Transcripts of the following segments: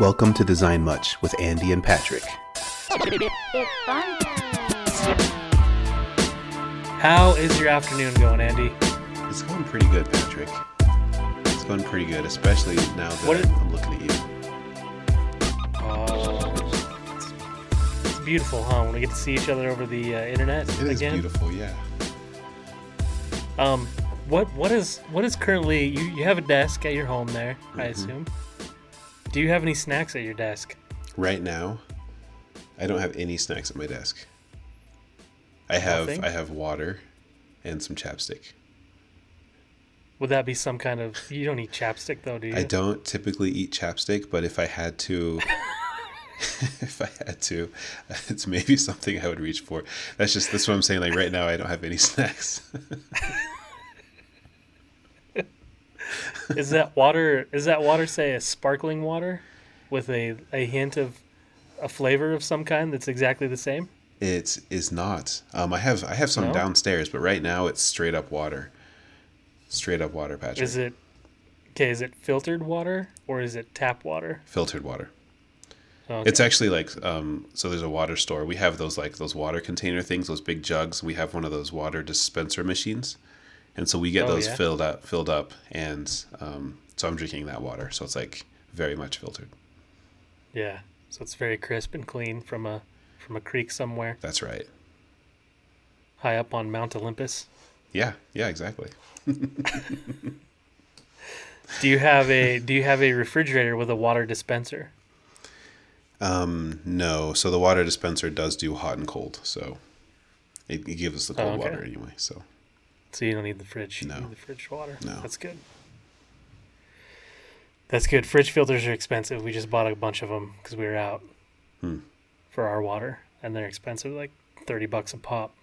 Welcome to Design Much with Andy and Patrick. It's fun time. How is your afternoon going, Andy? It's going pretty good, Patrick. It's going pretty good, especially now that I'm looking at you. Oh, it's, it's beautiful, huh? When we get to see each other over the uh, internet It is again. beautiful, yeah. Um, what what is what is currently you? You have a desk at your home there, I Mhm. assume. Do you have any snacks at your desk? Right now, I don't have any snacks at my desk. I have Nothing? I have water and some chapstick. Would that be some kind of? You don't eat chapstick though, do you? I don't typically eat chapstick, but if I had to, if I had to, it's maybe something I would reach for. That's just that's what I'm saying. Like right now, I don't have any snacks. Is that water? Is that water say a sparkling water, with a a hint of a flavor of some kind that's exactly the same? it is not. Um, I have I have some No? downstairs, but right now it's straight up water. Straight up water, Patrick. Is it okay? Is it filtered water or is it tap water? filtered water? Okay. It's actually like um, so. There's a water store. We have those like those water container things, those big jugs. We have one of those water dispenser machines, and so we get Oh, those yeah? filled up, filled up, and um, so I'm drinking that water. So it's like very much filtered. yeah. So it's very crisp and clean from a from a creek somewhere That's right. high up on Mount Olympus. Yeah, yeah, exactly. Do you have a Do you have a refrigerator with a water dispenser? Um, no, so the water dispenser does do hot and cold, so it, it gives us the Oh, cold okay. water anyway. So So you don't need the fridge. You No. need the fridge water. No. That's good. That's good. Fridge filters are expensive. We just bought a bunch of them because we were out Hmm. for our water, and they're expensive, like thirty bucks a pop.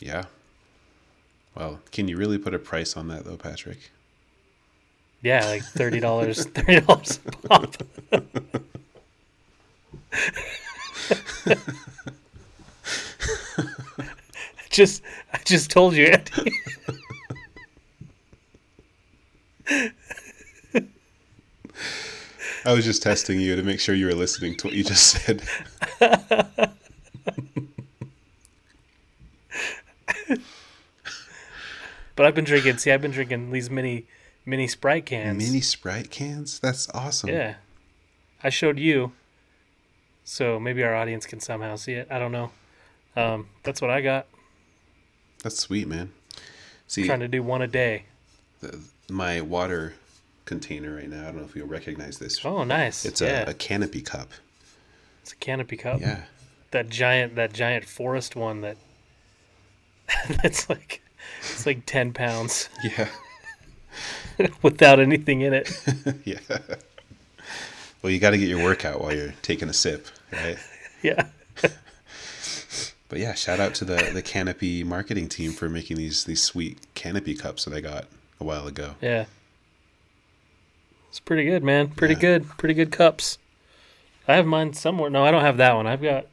yeah. Well, can you really put a price on that though, Patrick? Yeah, like thirty dollars. thirty dollars a pop. just, I just told you, Andy. I was just testing you to make sure you were listening to what you just said. But I've been drinking. See, I've been drinking these mini, mini Sprite cans. Mini Sprite cans? That's awesome. Yeah. I showed you. So maybe our audience can somehow see it. I don't know. Um, that's what I got. That's sweet, man. See, Trying to do one a day. the, my water container right now, I don't know if you'll recognize this. Oh, nice. it's yeah. a, a canopy cup. it's a canopy cup. Yeah. That giant, that giant forest one that. that's like, it's like ten pounds Yeah. without anything in it. yeah. Well, you got to get your workout while you're taking a sip, right? Yeah. But yeah, shout out to the, the Canopy marketing team for making these these sweet canopy cups that I got a while ago. Yeah. It's pretty good, man. Pretty Yeah. good. Pretty good cups. I have mine somewhere. No, I don't have that one. I've got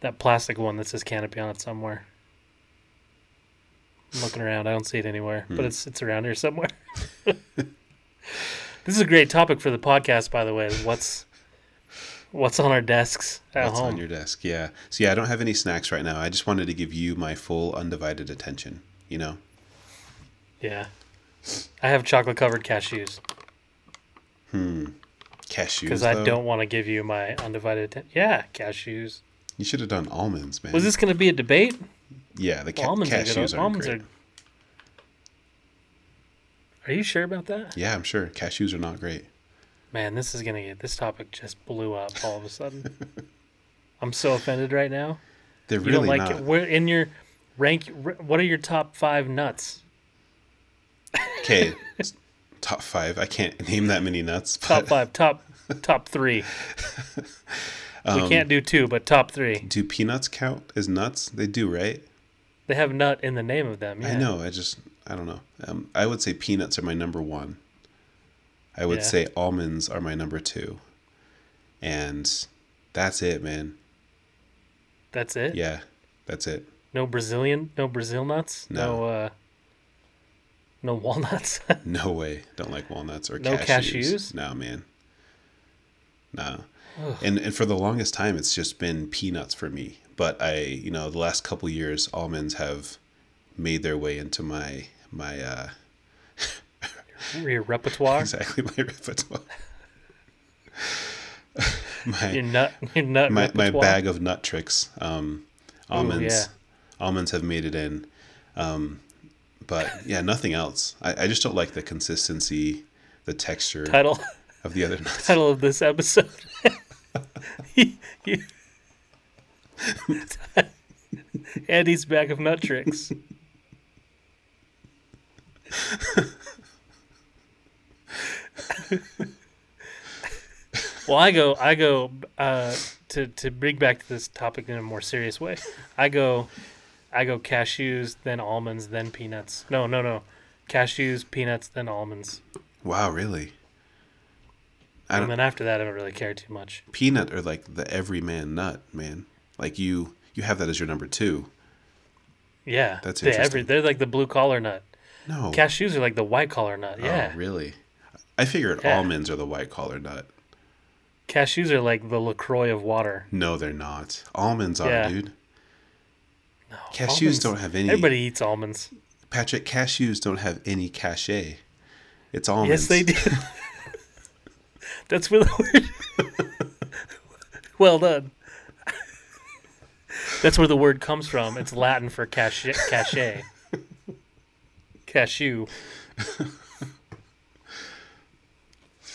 that plastic one that says canopy on it somewhere. I'm looking around. I don't see it anywhere, Hmm. but it's it's around here somewhere. this is a great topic for the podcast, by the way. What's what's on our desks at What's home? on your desk? Yeah. So yeah, I don't have any snacks right now. I just wanted to give you my full undivided attention. You know. yeah, I have chocolate covered cashews Hmm. Cashews. because I though? don't want to give you my undivided attention. Yeah, cashews. You should have done almonds, man. Was this going to be a debate? Yeah, the ca- almonds are cashews are Almonds great. are. Are you sure about that? Yeah, I'm sure cashews are not great. Man, this is gonna get. This topic just blew up all of a sudden. I'm so offended right now. They're You really don't like not. it. Where in your rank? What are your top five nuts? Okay, top five. I can't name that many nuts. Top five. Top top three. we Um, can't do two, but top three. do peanuts count as nuts? They do, right? They have nut in the name of them. Yeah. I know. I just I don't know. Um, I would say peanuts are my number one. I would Yeah. say almonds are my number two, and that's it, man. That's it. Yeah, that's it. No Brazilian. No Brazil nuts. No. No. uh, no walnuts. No way. Don't like walnuts or No cashews. cashews? No, man. no. And and for the longest time, it's just been peanuts for me. But I, you know, the last couple years, almonds have made their way into my my uh, Your repertoire, exactly my repertoire. my your nut, your nut my, my bag of nut tricks. Um, almonds, yeah. almonds have made it in, um, but yeah, nothing else. I, I just don't like the consistency, the texture Title, of the other nuts. title of this episode. Andy's bag of nut tricks. well, I go, I go uh, to to bring back to this topic in a more serious way. I go, I go cashews, then almonds, then peanuts. No, no, no, cashews, peanuts, then almonds, Wow, really? I and then after that, I don't really care too much. Peanut are like the everyman nut, man. Like you, you have that as your number two. Yeah, That's they every, interesting. they're like the blue collar nut. No. Cashews are like the white collar nut. Oh, Yeah, really? I figured Yeah. almonds are the white collar nut. cashews are like the LaCroix of water. No, they're not. Almonds are, Yeah. dude. Cashews Almonds- don't have any. Everybody eats almonds. Patrick, cashews don't have any cachet. It's almonds. Yes, they do. That's where the word. well done. That's where the word comes from. It's Latin for cachet. Cachet. Cashew.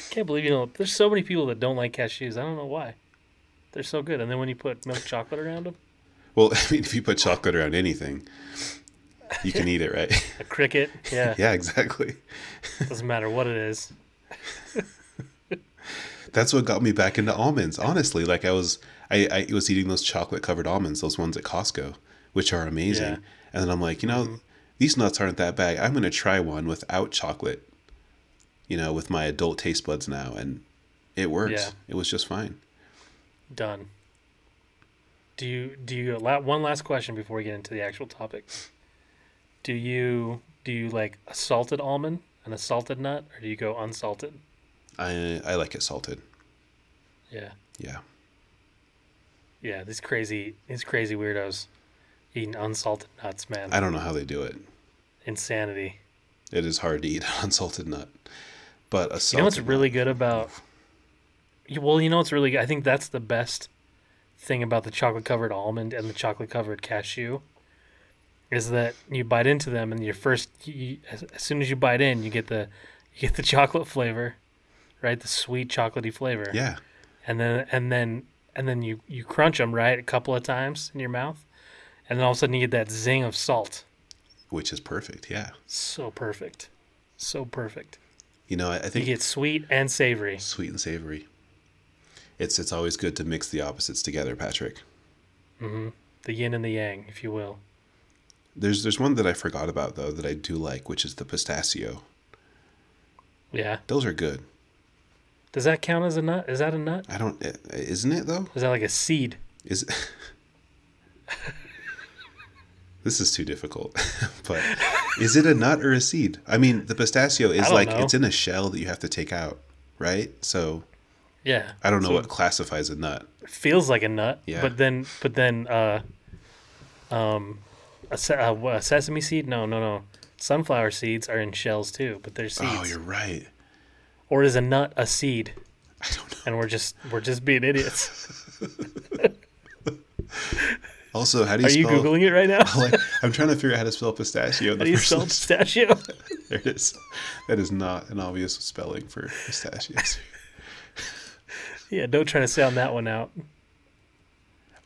Can't believe you know. There's so many people that don't like cashews. I don't know why. They're so good, and then when you put milk chocolate around them, Well, I mean, if you put chocolate around anything, you can eat it, right? a cricket. Yeah, yeah, exactly. doesn't matter what it is. That's what got me back into almonds. Honestly, like I was, I, I was eating those chocolate covered almonds, those ones at Costco, which are amazing. Yeah. Mm-hmm. And then I'm like, you know, these nuts aren't that bad. I'm gonna try one without chocolate. You know, with my adult taste buds now, and it works. Yeah. It was just fine. Done. Do you do you one last question before we get into the actual topic? Do you do you like a salted almond and a salted nut, or do you go unsalted? I I like it salted. Yeah, Yeah. yeah. These crazy these crazy weirdos eating unsalted nuts, man. I don't know how they do it. Insanity. It is hard to eat an unsalted nut, but a salted You know what's nut- really good about? Well, you know what's really good. I think that's the best thing about the chocolate covered almond and the chocolate covered cashew is that you bite into them and your first you, as, as soon as you bite in, you get the you get the chocolate flavor, right? The sweet chocolatey flavor. Yeah. And then and then and then you you crunch them right a couple of times in your mouth, and then all of a sudden you get that zing of salt. Which is perfect. Yeah. So perfect, so perfect. You know, I, I You think get sweet and savory. sweet and savory. It's it's always good to mix the opposites together, Patrick. Mm-hmm. the yin and the yang, if you will. There's there's one that I forgot about though that I do like, which is the pistachio. Yeah. Those are good. Does that count as a nut? Is that a nut? I don't, eh, isn't it though? Is that like a seed? Is this is too difficult, but is it a nut or a seed? I mean, the pistachio is like know. it's in a shell that you have to take out, right? So Yeah. I don't know So what classifies a nut. feels like a nut. Yeah. But then, but then, uh, um, a, se- uh, what, a sesame seed? No, no, no. Sunflower seeds are in shells too, but they're seeds. Oh, you're right. or is a nut a seed? I don't know. And we're just we're just being idiots. Also, how do you Are you googling it right now? like, I'm trying to figure out how to spell pistachio. How do you spell pistachio? There it is. That is not an obvious spelling for pistachios. Yeah, don't try to sound that one out.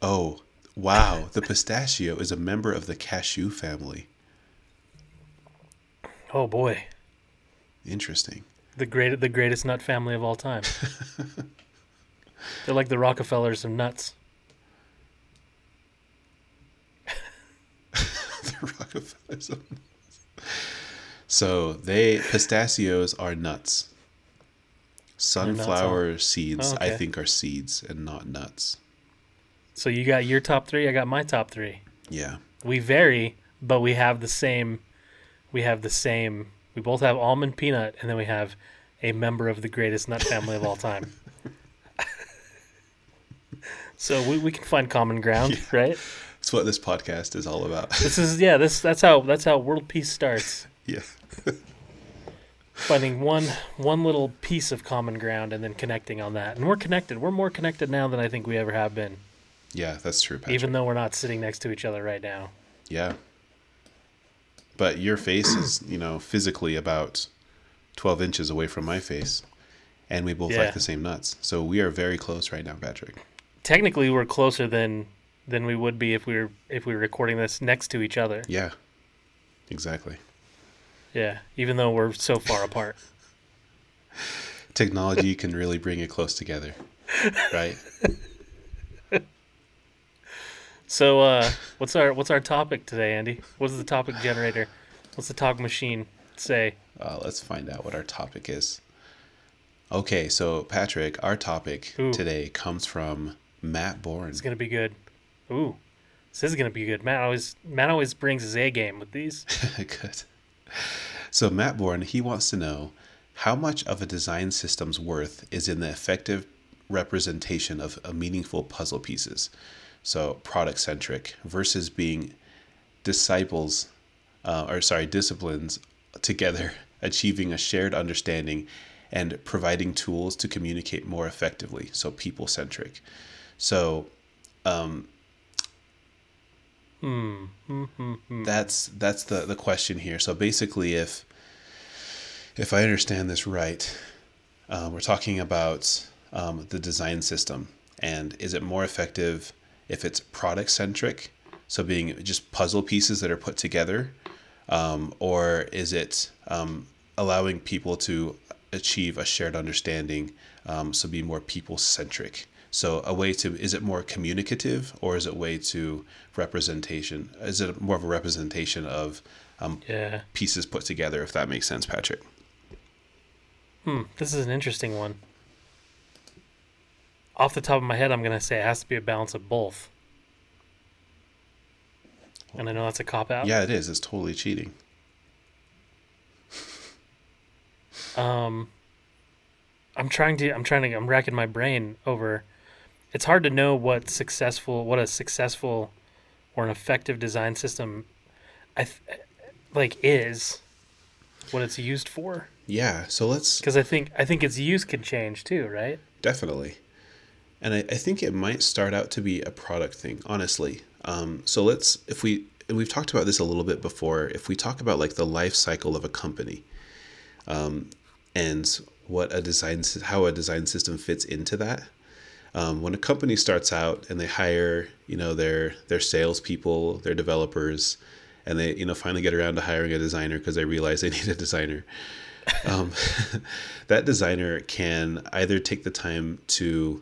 Oh, wow. The pistachio is a member of the cashew family. Oh boy, Interesting. the great the greatest nut family of all time. They're like the Rockefellers of nuts. the Rockefellers. of nuts. So they pistachios are nuts. Sunflower seeds, Oh, I think, are seeds and not nuts. So you got your top three. I got my top three. Yeah. We vary, but we have the same. We have the same. We both have almond peanut, and then we have a member of the greatest nut family of all time. So we, we can find common ground, right? That's what this podcast is all about. This is yeah, this that's how that's how world peace starts. yeah. Finding one one little piece of common ground and then connecting on that. And we're connected. We're more connected now than I think we ever have been. Yeah, that's true, Patrick. Even though we're not sitting next to each other right now. Yeah. But your face is, you know, physically about 12 inches away from my face. And we both Yeah. like the same nuts. So we are very close right now, Patrick. Technically we're closer than than we would be if we were if we were recording this next to each other. Yeah. Exactly. Yeah. Even though we're so far apart. Technology can really bring it close together. Right? So uh what's our what's our topic today, Andy? What is the topic generator? What's the talk machine say? Uh, let's find out what our topic is. Okay, so Patrick, our topic Ooh. today comes from Matt Bourne. It's gonna be good. Ooh. This is gonna be good. Matt always Matt always brings his A game with these. Good. So Matt Bourne, he wants to know how much of a design system's worth is in the effective representation of meaningful puzzle pieces. So product centric versus being disciples, uh, or sorry, disciplines together, achieving a shared understanding and providing tools to communicate more effectively. So people centric. So Hmm. Hmm. Hmm. hmm. that's that's the the question here. So basically, if if I understand this right, uh, we're talking about um, the design system, and is it more effective if it's product centric, so being just puzzle pieces that are put together, um, or is it um, allowing people to achieve a shared understanding, um, so be more people centric? So a way to is it more communicative or is it way to representation? Is it more of a representation of um, Yeah. pieces put together? If that makes sense, Patrick. Hmm. This is an interesting one. Off the top of my head, I'm gonna say it has to be a balance of both. And I know that's a cop out. Yeah, it is. It's totally cheating. Um, I'm trying to. I'm trying to. I'm racking my brain over. It's hard to know what successful, what a successful, or an effective design system, I th- like is, what it's used for. Yeah. So let's Because I think I think its use can change too, right? Definitely. And I, I think it might start out to be a product thing, honestly. Um, so let's, if we, and we've talked about this a little bit before, if we talk about like the life cycle of a company um, and what a design, how a design system fits into that. Um, when a company starts out and they hire, you know, their their salespeople, their developers, and they, you know, finally get around to hiring a designer because they realize they need a designer um, that designer can either take the time to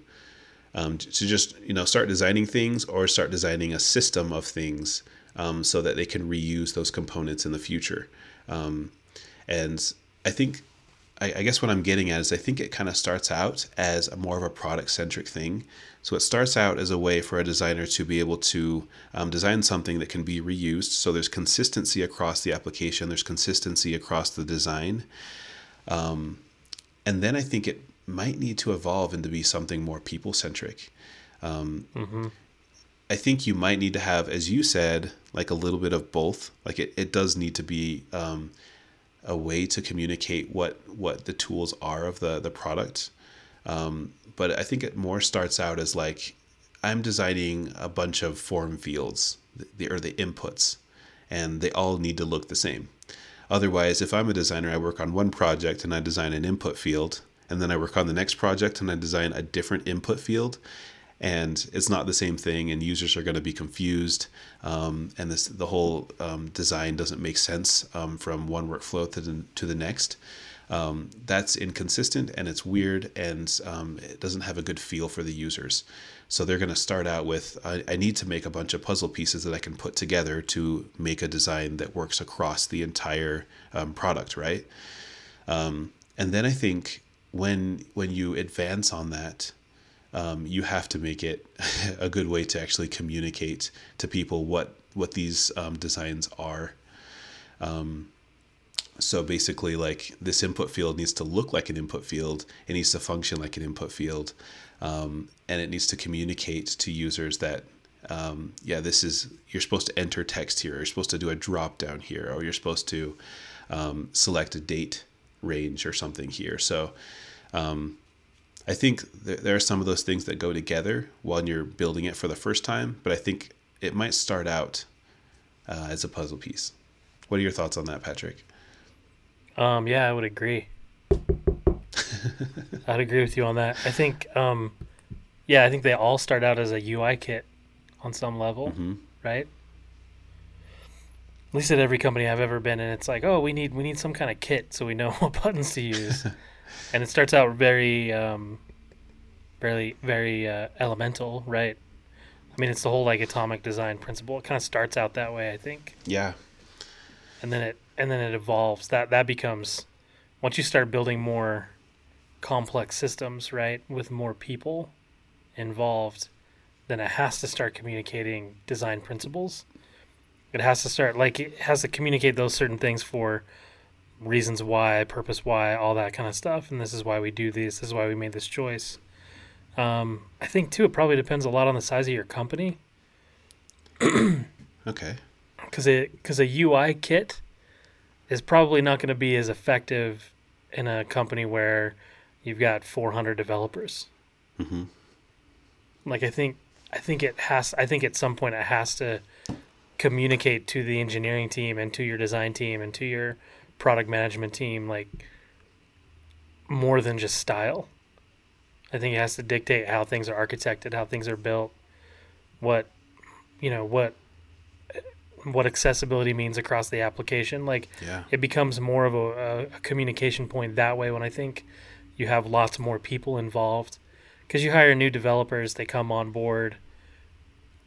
um, to just you know start designing things or start designing a system of things um, so that they can reuse those components in the future. Um, and I think I, I guess what I'm getting at is I think it kind of starts out as a more of a product centric thing. So it starts out as a way for a designer to be able to um, design something that can be reused. So there's consistency across the application, there's consistency across the design. Um, and then I think it might need to evolve into be something more people centric. Um, Mm-hmm. I think you might need to have, as you said, like a little bit of both. Like it, it does need to be um, a way to communicate what what the tools are of the the product. Um, but I think it more starts out as like I'm designing a bunch of form fields, the or the inputs, and they all need to look the same. Otherwise, if I'm a designer, I work on one project and I design an input field, and then I work on the next project and I design a different input field, and it's not the same thing, and users are going to be confused, um, and this the whole um, design doesn't make sense um, from one workflow to the, to the next. Um, that's inconsistent and it's weird and um, it doesn't have a good feel for the users. So they're going to start out with I, I need to make a bunch of puzzle pieces that I can put together to make a design that works across the entire um, product, right? Um, and then I think when when you advance on that, um, you have to make it a good way to actually communicate to people what what these um, designs are. Um, so basically, like this input field needs to look like an input field. It needs to function like an input field, um, and it needs to communicate to users that, um, yeah, this is you're supposed to enter text here. Or you're supposed to do a drop down here, or you're supposed to um, select a date range or something here. So. Um, I think th- there are some of those things that go together when you're building it for the first time, but I think it might start out uh, as a puzzle piece. What are your thoughts on that, Patrick? Um, yeah, I would agree. I'd agree with you on that. I think, um, yeah, I think they all start out as a UI kit on some level, Mm-hmm. right? At least at every company I've ever been in, it's like, oh, we need we need some kind of kit so we know what buttons to use, and it starts out very, um, very, very uh, elemental, right? I mean, it's the whole like atomic design principle. It kind of starts out that way, I think Yeah, and then it and then it evolves that that becomes once you start building more complex systems right with more people involved then it has to start communicating design principles it has to start like it has to communicate those certain things for reasons why purpose why all that kind of stuff and this is why we do this this is why we made this choice um, i think too it probably depends a lot on the size of your company okay. because it because a UI kit is probably not going to be as effective in a company where you've got 400 developers. Mm-hmm. Like I think I think it has I think at some point it has to communicate to the engineering team and to your design team and to your product management team like more than just style. I think it has to dictate how things are architected, how things are built, what you know, what what accessibility means across the application. Like Yeah. it becomes more of a, a communication point that way when I think you have lots more people involved because you hire new developers, they come on board,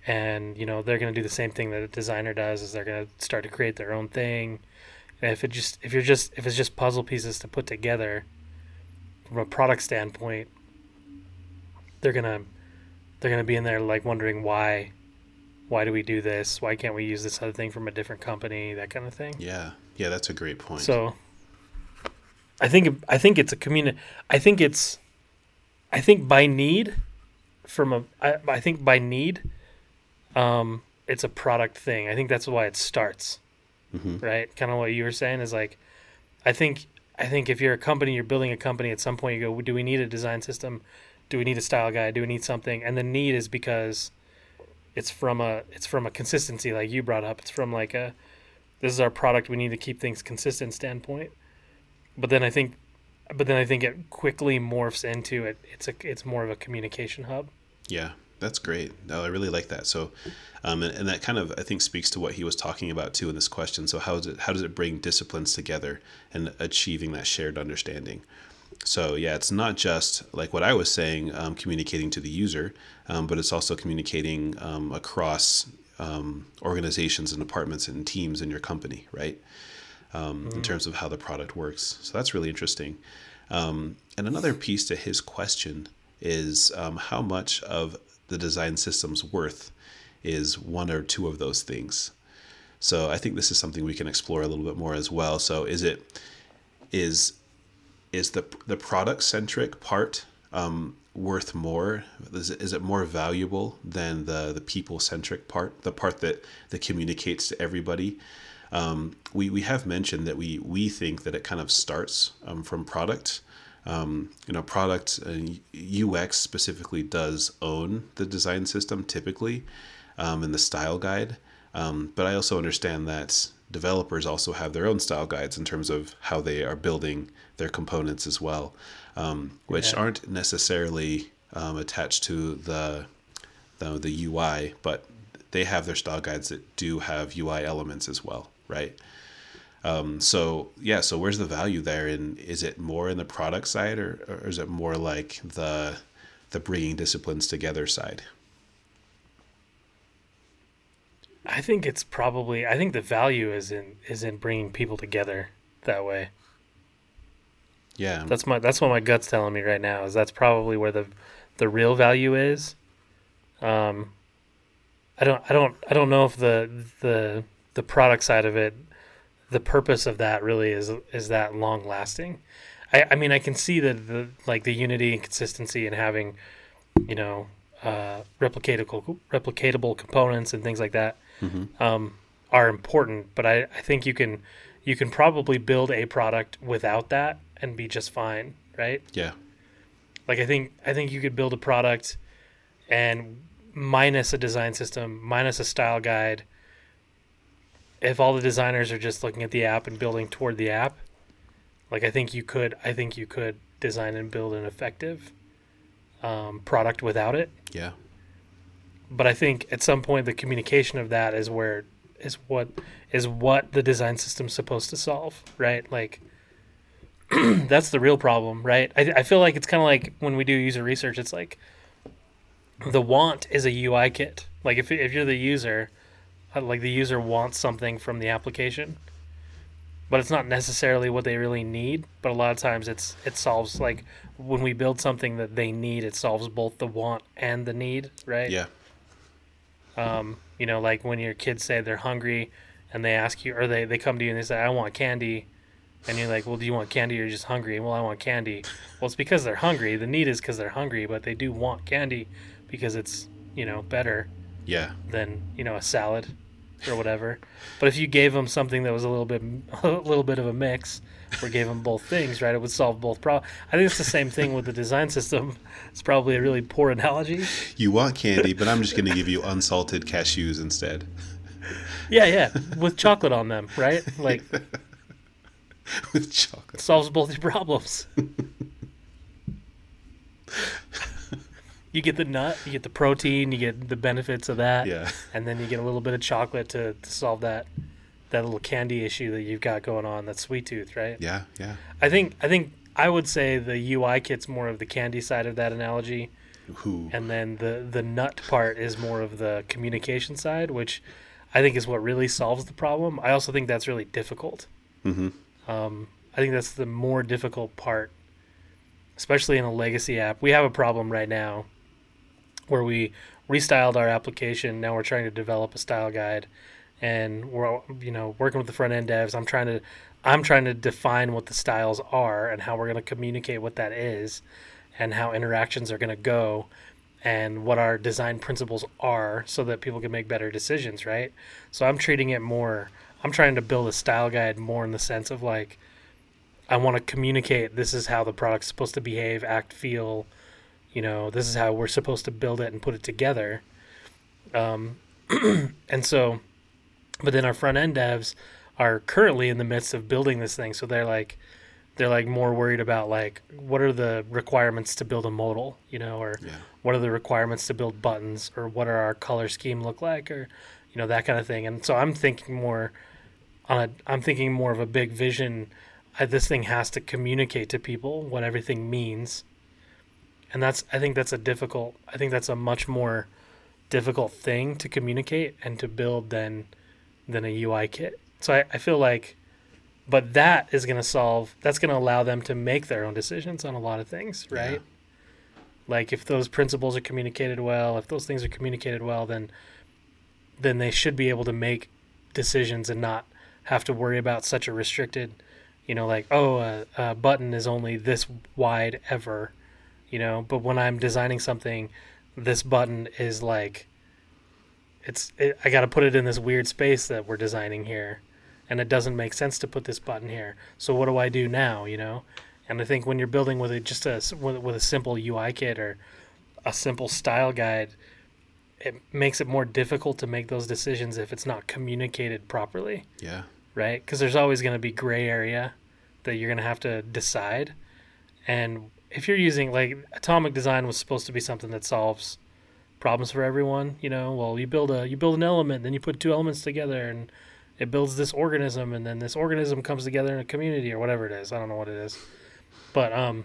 and you know they're going to do the same thing that a designer does. Is they're going to start to create their own thing. And if it just if you're just if it's just puzzle pieces to put together from a product standpoint, they're gonna they're gonna be in there like wondering why why do we do this? Why can't we use this other thing from a different company? That kind of thing. Yeah. Yeah, that's a great point. So I think I think it's a community. I think it's I think by need from a I, I think by need um it's a product thing. I think that's why it starts. Mhm. Right? Kind of what you were saying is like I think I think if you're a company, you're building a company at some point you go, do we need a design system? Do we need a style guide? Do we need something? And the need is because it's from a it's from a consistency like you brought up. It's from like a this is our product we need to keep things consistent standpoint but then i think but then i think it quickly morphs into it it's a it's more of a communication hub Yeah, that's great. No, I really like that. So, um, and, and that kind of I think speaks to what he was talking about too in this question. So how does it how does it bring disciplines together and achieving that shared understanding? So yeah, it's not just like what I was saying, um, communicating to the user, um, but it's also communicating um, across um, organizations and departments and teams in your company, right? Um, In terms of how the product works. So that's really interesting. Um, and another piece to his question is um, how much of the design system's worth is one or two of those things. So I think this is something we can explore a little bit more as well. So is it is is the the product centric part um, worth more? Is it, is it more valuable than the the people centric part, the part that that communicates to everybody? Um, we we have mentioned that we we think that it kind of starts um, from product. Um, you know, product and UX specifically does own the design system typically, um, and the style guide. Um, but I also understand that developers also have their own style guides in terms of how they are building their components as well, um, which Yeah. aren't necessarily um, attached to the, the the UI, but they have their style guides that do have UI elements as well, right? Um, so yeah, so where's the value there? And is it more in the product side, or, or is it more like the the bringing disciplines together side? i think it's probably i think the value is in is in bringing people together that way Yeah, that's my that's what my gut's telling me right now is that's probably where the the real value is um i don't i don't i don't know if the the the product side of it the purpose of that really is is that long lasting. I, I mean I can see that the like the unity and consistency and having, you know, uh, replicatable replicatable components and things like that um, are important. But I, I think you can you can probably build a product without that and be just fine, right? Yeah. Like I think I think you could build a product and minus a design system, minus a style guide. If all the designers are just looking at the app and building toward the app, like I think you could I think you could design and build an effective um, product without it. Yeah. But I think at some point the communication of that is where is what is what the design system's supposed to solve, right? Like that's the real problem, right? I, I feel like it's kind of like when we do user research, it's like the want is a UI kit. Like if if you're the user, like the user wants something from the application, but it's not necessarily what they really need. But a lot of times, it's it solves like when we build something that they need, it solves both the want and the need, right? Yeah. Um, you know, like when your kids say they're hungry and they ask you, or they, they come to you and they say, I want candy. And you're like, well, do you want candy or you're just hungry? Well, I want candy. Well, it's because they're hungry. The need is because they're hungry, but they do want candy because it's, you know, better Yeah. than, you know, a salad or whatever. But if you gave them something that was a little bit, a little bit of a mix, or gave them both things, right, it would solve both problems. I think it's the same thing with the design system. It's probably a really poor analogy. You want candy, but I'm just going to give you unsalted cashews instead. Yeah, yeah, with chocolate on them, right? Like With chocolate. solves both your problems. you get the nut, you get the protein, you get the benefits of that, Yeah. and then you get a little bit of chocolate to, to solve that that little candy issue that you've got going on. That sweet tooth, right? Yeah. Yeah. I think I think I would say the UI kit's more of the candy side of that analogy, and then the the nut part is more of the communication side, which I think is what really solves the problem. I also think that's really difficult. hmm Um, I think that's the more difficult part, especially in a legacy app. We have a problem right now where we restyled our application. Now we're trying to develop a style guide, and we're you know working with the front end devs. I'm trying to I'm trying to define what the styles are and how we're going to communicate what that is, and how interactions are going to go. And what our design principles are, so that people can make better decisions, right? So I'm treating it more. I'm trying to build a style guide more in the sense of like, I want to communicate this is how the product's supposed to behave, act, feel. You know, this is how we're supposed to build it and put it together. Um, and so, but then our front end devs are currently in the midst of building this thing, so they're like, they're like more worried about like what are the requirements to build a modal, you know, or Yeah. what are the requirements to build buttons, or what are our color scheme look like, or you know that kind of thing. And so I'm thinking more on a I'm thinking more of a big vision. Uh, this thing has to communicate to people what everything means, and that's I think that's a difficult. I think that's a much more difficult thing to communicate and to build than than a UI kit. So I, I feel like, but that is going to solve. That's going to allow them to make their own decisions on a lot of things, right? Yeah. Like if those principles are communicated well, if those things are communicated well, then then they should be able to make decisions and not have to worry about such a restricted, you know, like oh, a, a button is only this wide ever, you know. But when I'm designing something, this button is like, it's it, I got to put it in this weird space that we're designing here, and it doesn't make sense to put this button here. So what do I do now, you know? And I think when you're building with a, just a with, with a simple UI kit or a simple style guide, it makes it more difficult to make those decisions if it's not communicated properly, Yeah. right? Because there's always going to be gray area that you're going to have to decide. And if you're using like atomic design was supposed to be something that solves problems for everyone, you know, well, you build a you build an element, then you put two elements together and it builds this organism and then this organism comes together in a community or whatever it is. I don't know what it is. But um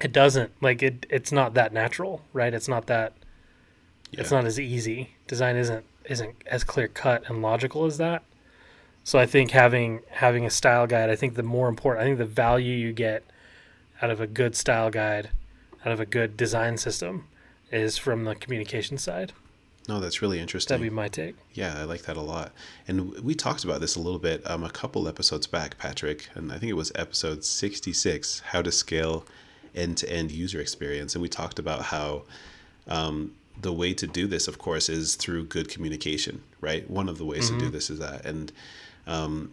it doesn't like it it's not that natural, right? It's not that yeah. it's not as easy. Design isn't isn't as clear cut and logical as that. So I think having having a style guide, I think the more important, I think the value you get out of a good style guide, out of a good design system, is from the communication side. No, that's really interesting. That'd be my take. Yeah, I like that a lot. And we talked about this a little bit um, a couple episodes back, Patrick, and I think it was episode 66 How to Scale End to End User Experience. And we talked about how um, the way to do this, of course, is through good communication, right? One of the ways to do this is that. And um,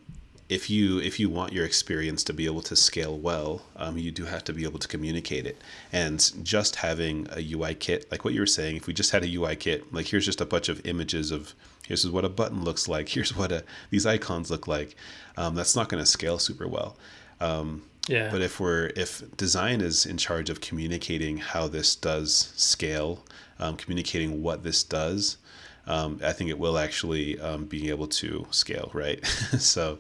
if you if you want your experience to be able to scale well, um, you do have to be able to communicate it. And just having a UI kit, like what you were saying, if we just had a UI kit, like here's just a bunch of images of here's what a button looks like, here's what a, these icons look like, um, that's not going to scale super well. Um, Yeah. but if we're if design is in charge of communicating how this does scale, um, communicating what this does, um, I think it will actually um, be able to scale, right? so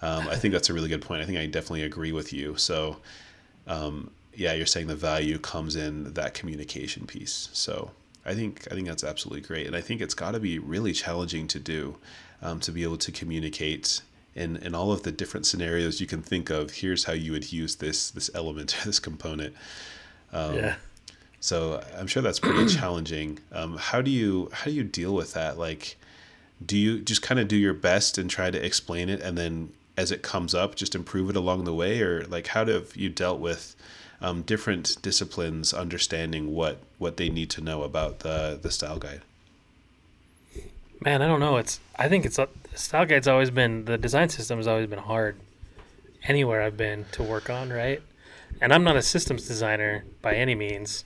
um, I think that's a really good point. I think I definitely agree with you. So um, yeah, you're saying the value comes in that communication piece. So I think I think that's absolutely great, and I think it's got to be really challenging to do um, to be able to communicate in in all of the different scenarios you can think of. Here's how you would use this this element or this component. Um, yeah. So I'm sure that's pretty challenging. Um, how do you how do you deal with that? Like, do you just kind of do your best and try to explain it, and then as it comes up, just improve it along the way, or like how have you dealt with um, different disciplines understanding what what they need to know about the the style guide? Man, I don't know. It's I think it's style guide's always been the design system has always been hard anywhere I've been to work on, right? And I'm not a systems designer by any means.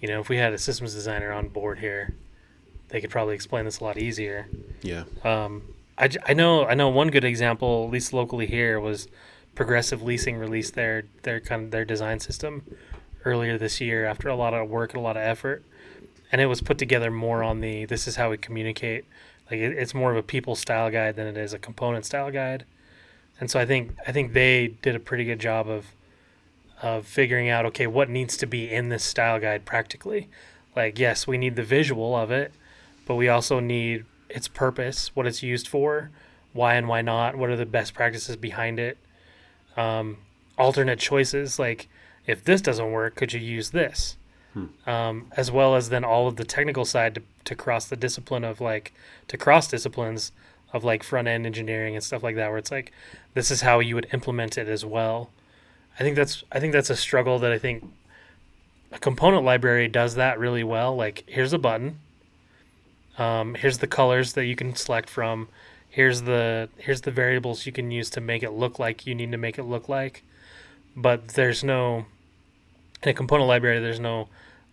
You know, if we had a systems designer on board here, they could probably explain this a lot easier. Yeah, Um, I, I know I know one good example, at least locally here, was Progressive Leasing released their their kind of their design system earlier this year after a lot of work and a lot of effort, and it was put together more on the this is how we communicate. Like it, it's more of a people style guide than it is a component style guide, and so I think I think they did a pretty good job of of figuring out okay what needs to be in this style guide practically. Like yes, we need the visual of it, but we also need its purpose, what it's used for, why and why not, what are the best practices behind it, um, alternate choices like if this doesn't work, could you use this? Um, as well as then all of the technical side to, to cross the discipline of like to cross disciplines of like front end engineering and stuff like that, where it's like this is how you would implement it as well. I think that's I think that's a struggle that I think a component library does that really well. Like here's a button, um, here's the colors that you can select from. Here's the here's the variables you can use to make it look like you need to make it look like. But there's no in a component library there's no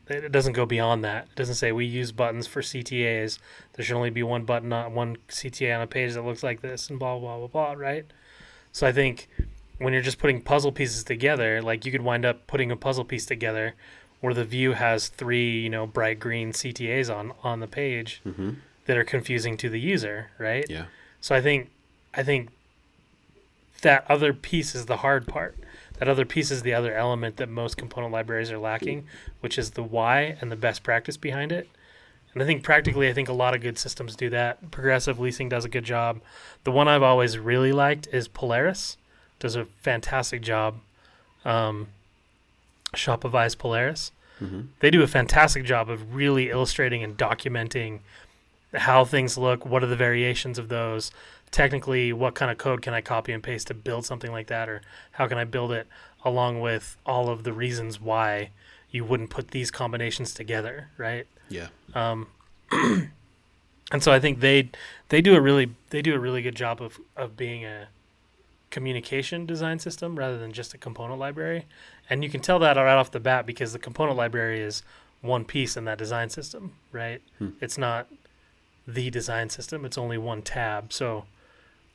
it doesn't go beyond that. It doesn't say we use buttons for ctas there should only be one button on one cta on a page that looks like this and blah blah blah blah right? So i think when you're just putting puzzle pieces together like you could wind up putting a puzzle piece together where the view has three you know bright green ctas on on the page hmm that are confusing to the user right yeah, so I think I think that other piece is the hard part. That other piece is the other element that most component libraries are lacking, which is the why and the best practice behind it. And I think practically, I think a lot of good systems do that. Progressive Leasing does a good job. The one I've always really liked is Polaris. Does a fantastic job. Um, Shopify's Polaris. hmm They do a fantastic job of really illustrating and documenting how things look, what are the variations of those, technically what kind of code can I copy and paste to build something like that or how can I build it along with all of the reasons why you wouldn't put these combinations together, right? yeah, Um, and so I think they they do a really they do a really good job of of being a communication design system rather than just a component library. And you can tell that right off the bat because the component library is one piece in that design system, right? Hmm. It's not the design system; it's only one tab. So,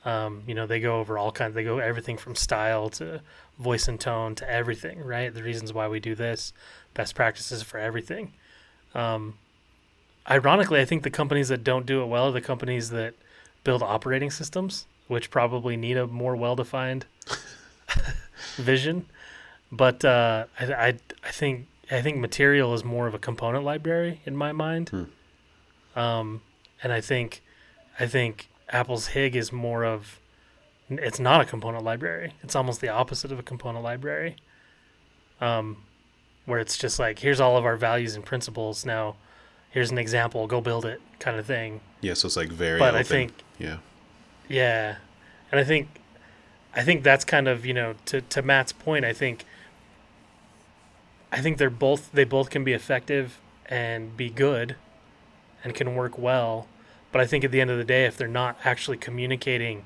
um, you know, they go over all kinds. They go everything from style to voice and tone to everything, right? The reasons why we do this, best practices for everything. Um, ironically, I think the companies that don't do it well are the companies that build operating systems, which probably need a more well-defined vision. But uh, I, I, I think I think Material is more of a component library in my mind, Hmm. um, and I think I think Apple's HIG is more of it's not a component library. It's almost the opposite of a component library, um, where it's just like here's all of our values and principles. Now, here's an example, go build it, kind of thing. Yeah, so it's like very. But I think Yeah. Yeah, and I think, I think that's kind of you know to to Matt's point. I think. I think they're both they both can be effective and be good, and can work well, but I think at the end of the day, if they're not actually communicating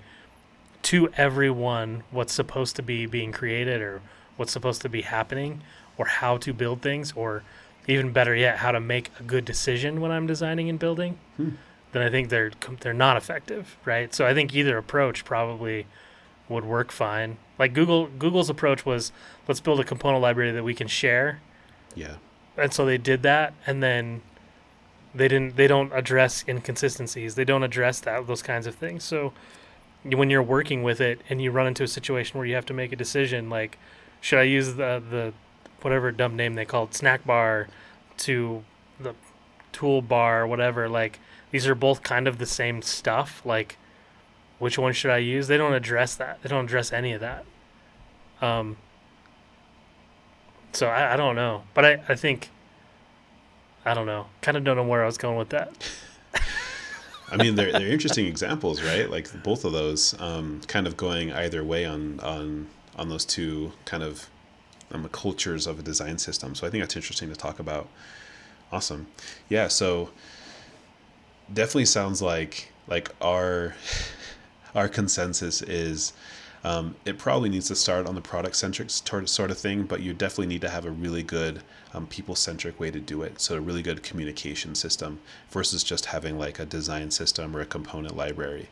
to everyone what's supposed to be being created or what's supposed to be happening or how to build things or even better yet how to make a good decision when I'm designing and building hmm. Then I think they're they're not effective right? So I think either approach probably would work fine. Like Google Google's approach was let's build a component library that we can share. Yeah. and so they did that and then they didn't they don't address inconsistencies. They don't address that those kinds of things. So when you're working with it and you run into a situation where you have to make a decision like should i use the the whatever dumb name they called snack bar to the toolbar whatever like these are both kind of the same stuff like which one should i use they don't address that they don't address any of that um so i, I don't know but I, I think i don't know kind of don't know where i was going with that I mean, they're they're interesting examples, right? Like both of those, um, kind of going either way on on on those two kind of um, cultures of a design system. So I think that's interesting to talk about. Awesome, yeah. So definitely sounds like like our our consensus is um, it probably needs to start on the product centric sort of thing, but you definitely need to have a really good um, people centric way to do it. So, a really good communication system versus just having like a design system or a component library.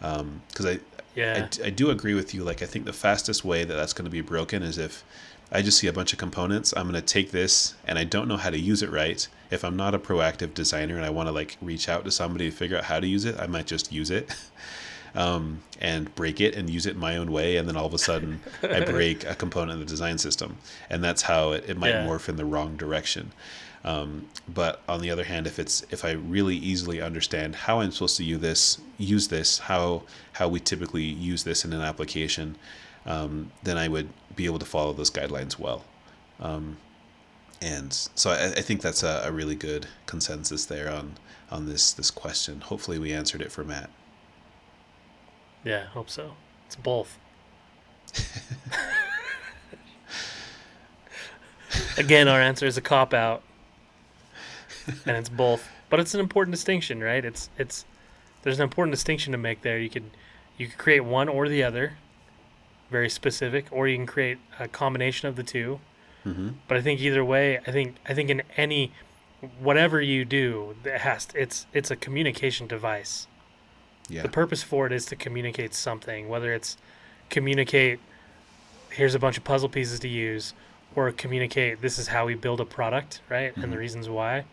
Because I, yeah I, I do agree with you. Like, I think the fastest way that that's going to be broken is if I just see a bunch of components. I'm going to take this and I don't know how to use it right. If I'm not a proactive designer and I want to like reach out to somebody to figure out how to use it, I might just use it. Um, and break it and use it my own way, and then all of a sudden I break a component of the design system, and that's how it, it might Yeah. morph in the wrong direction. Um, but on the other hand, if it's if I really easily understand how I'm supposed to use this, use this, how how we typically use this in an application, um, then I would be able to follow those guidelines well. Um, and so I, I think that's a, a really good consensus there on on this this question. Hopefully, we answered it for Matt. yeah hope so. It's both. Again our answer is a cop out. And it's both. But it's an important distinction right? It's it's there's an important distinction to make there. You could you could create one or the other very specific or you can create a combination of the two Mm-hmm. but i think either way i think i think in any whatever you do it has to, it's it's a communication device Yeah. the purpose for it is to communicate something, whether it's communicate, here's a bunch of puzzle pieces to use, or communicate, this is how we build a product, right? And the Mhm. reasons why.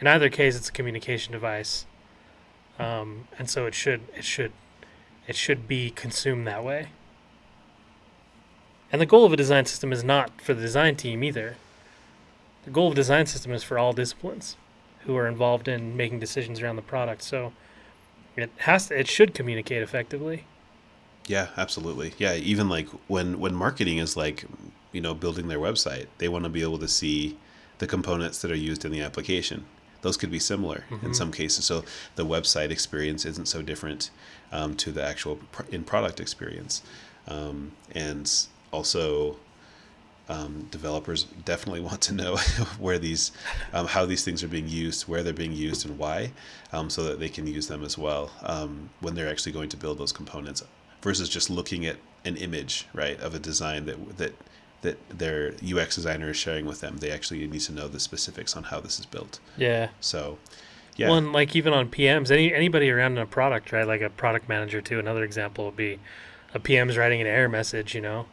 In either case, it's a communication device, um, and so it should it should it should be consumed that way. And the goal of a design system is not for the design team either. The goal of a design system is for all disciplines who are involved in making decisions around the product. So it has to, it should communicate effectively. Yeah, absolutely. Yeah, even like when when marketing is like, you know, building their website, they want to be able to see the components that are used in the application. Those could be similar in Mhm. some cases. So the website experience isn't so different um, to the actual in product experience, um, and also um, developers definitely want to know where these, um, how these things are being used, where they're being used, and why, um, so that they can use them as well um, when they're actually going to build those components, versus just looking at an image, right, of a design that that that their UX designer is sharing with them. They actually need to know the specifics on how this is built. Yeah. So, yeah, Well, and like even on PMs, any anybody around in a product, right? Like a product manager too. Another example would be a PM's writing an error message, you know,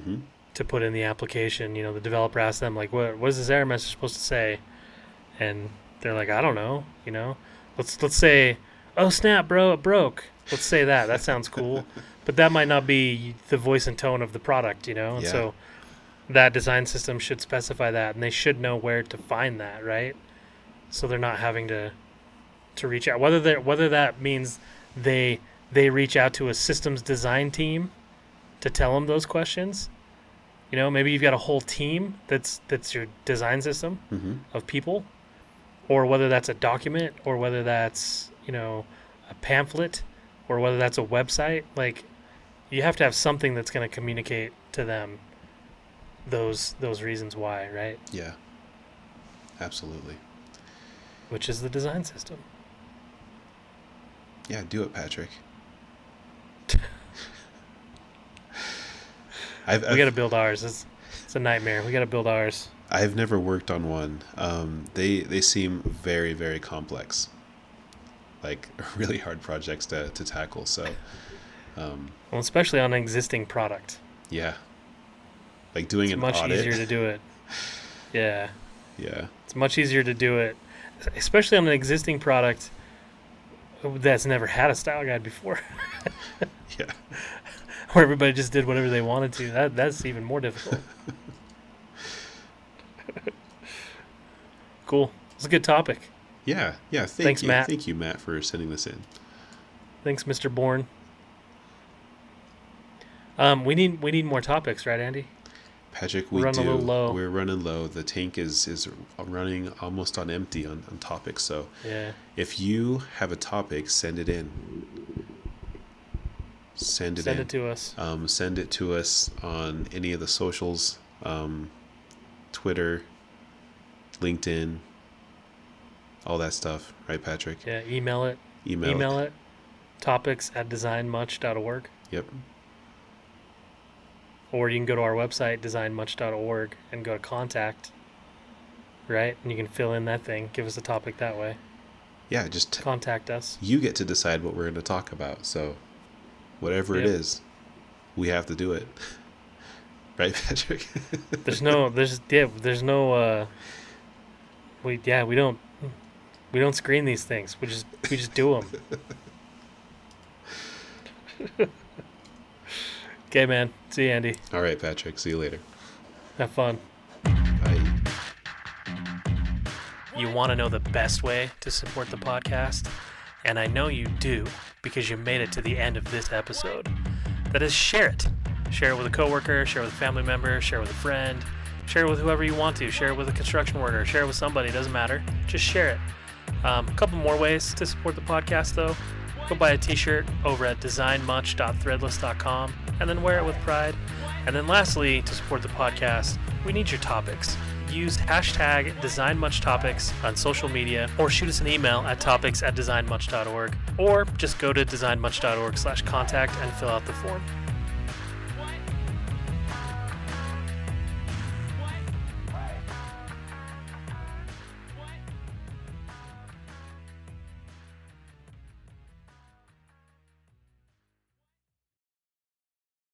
hmm to put in the application. You know, the developer asks them like, "What what is this error message supposed to say?" And they're like, "I don't know." You know, let's let's say, "Oh snap, bro, it broke." Let's say that. That sounds cool, but that might not be the voice and tone of the product. You know, and Yeah. so that design system should specify that, and they should know where to find that, right? So they're not having to to reach out. Whether that whether that means they they reach out to a systems design team to tell them those questions. You know, maybe you've got a whole team that's that's your design system hmm of people, or whether that's a document, or whether that's you know a pamphlet, or whether that's a website. Like you have to have something that's going to communicate to them those those reasons why, right? Yeah. Absolutely. Which is the design system. Yeah, do it, Patrick. I've, We got to build ours. It's, it's a nightmare. We got to build ours. I've never worked on one. Um, they they seem very very complex, like really hard projects to, to tackle. So, um, Well, especially on an existing product. yeah, like doing it. It's an much audit. easier to do it. Yeah. yeah, It's much easier to do it, especially on an existing product that's never had a style guide before, yeah, where everybody just did whatever they wanted to. That that's even more difficult. cool. It's a good topic. yeah, yeah. Thank Thanks, you, Matt. thank you, Matt, for sending this in. Thanks, Mr. Bourne. Um, we need we need more topics, right, Andy? Patrick, we Running a do. We're running low. The tank is is running almost on empty on, on topics. So Yeah. if you have a topic, send it in. Send it Send in. it to us. um, send it to us on any of the socials um, Twitter, LinkedIn, all that stuff. Right, Patrick? Yeah. Email it. Email, Email it. it. Topics at designmuch.org. Yep. Or you can go to our website, designmuch.org, and go to contact. Right? And you can fill in that thing. Give us a topic that way. Yeah, just t- Contact us. you get to decide what we're going to talk about. So, whatever it Yep. is, we have to do it. right, Patrick? There's no, there's, yeah, there's no, uh, we, yeah, we don't, we don't screen these things. We just, we just do them. okay, man. See you, Andy. all right, Patrick. See you later. Have fun. Bye. You want to know the best way to support the podcast? And I know you do because you made it to the end of this episode. That is, share it. Share it with a coworker, share it with a family member, share it with a friend, share it with whoever you want to, share it with a construction worker, share it with somebody, doesn't matter. Just share it. Um, a couple more ways to support the podcast, though. Go buy a t shirt over at designmuch.threadless.com and then wear it with pride. And then, lastly, to support the podcast, we need your topics. Use hashtag DesignMuchTopics on social media or shoot us an email at topics at designmuch.org or just go to designmuch.org slash contact and fill out the form.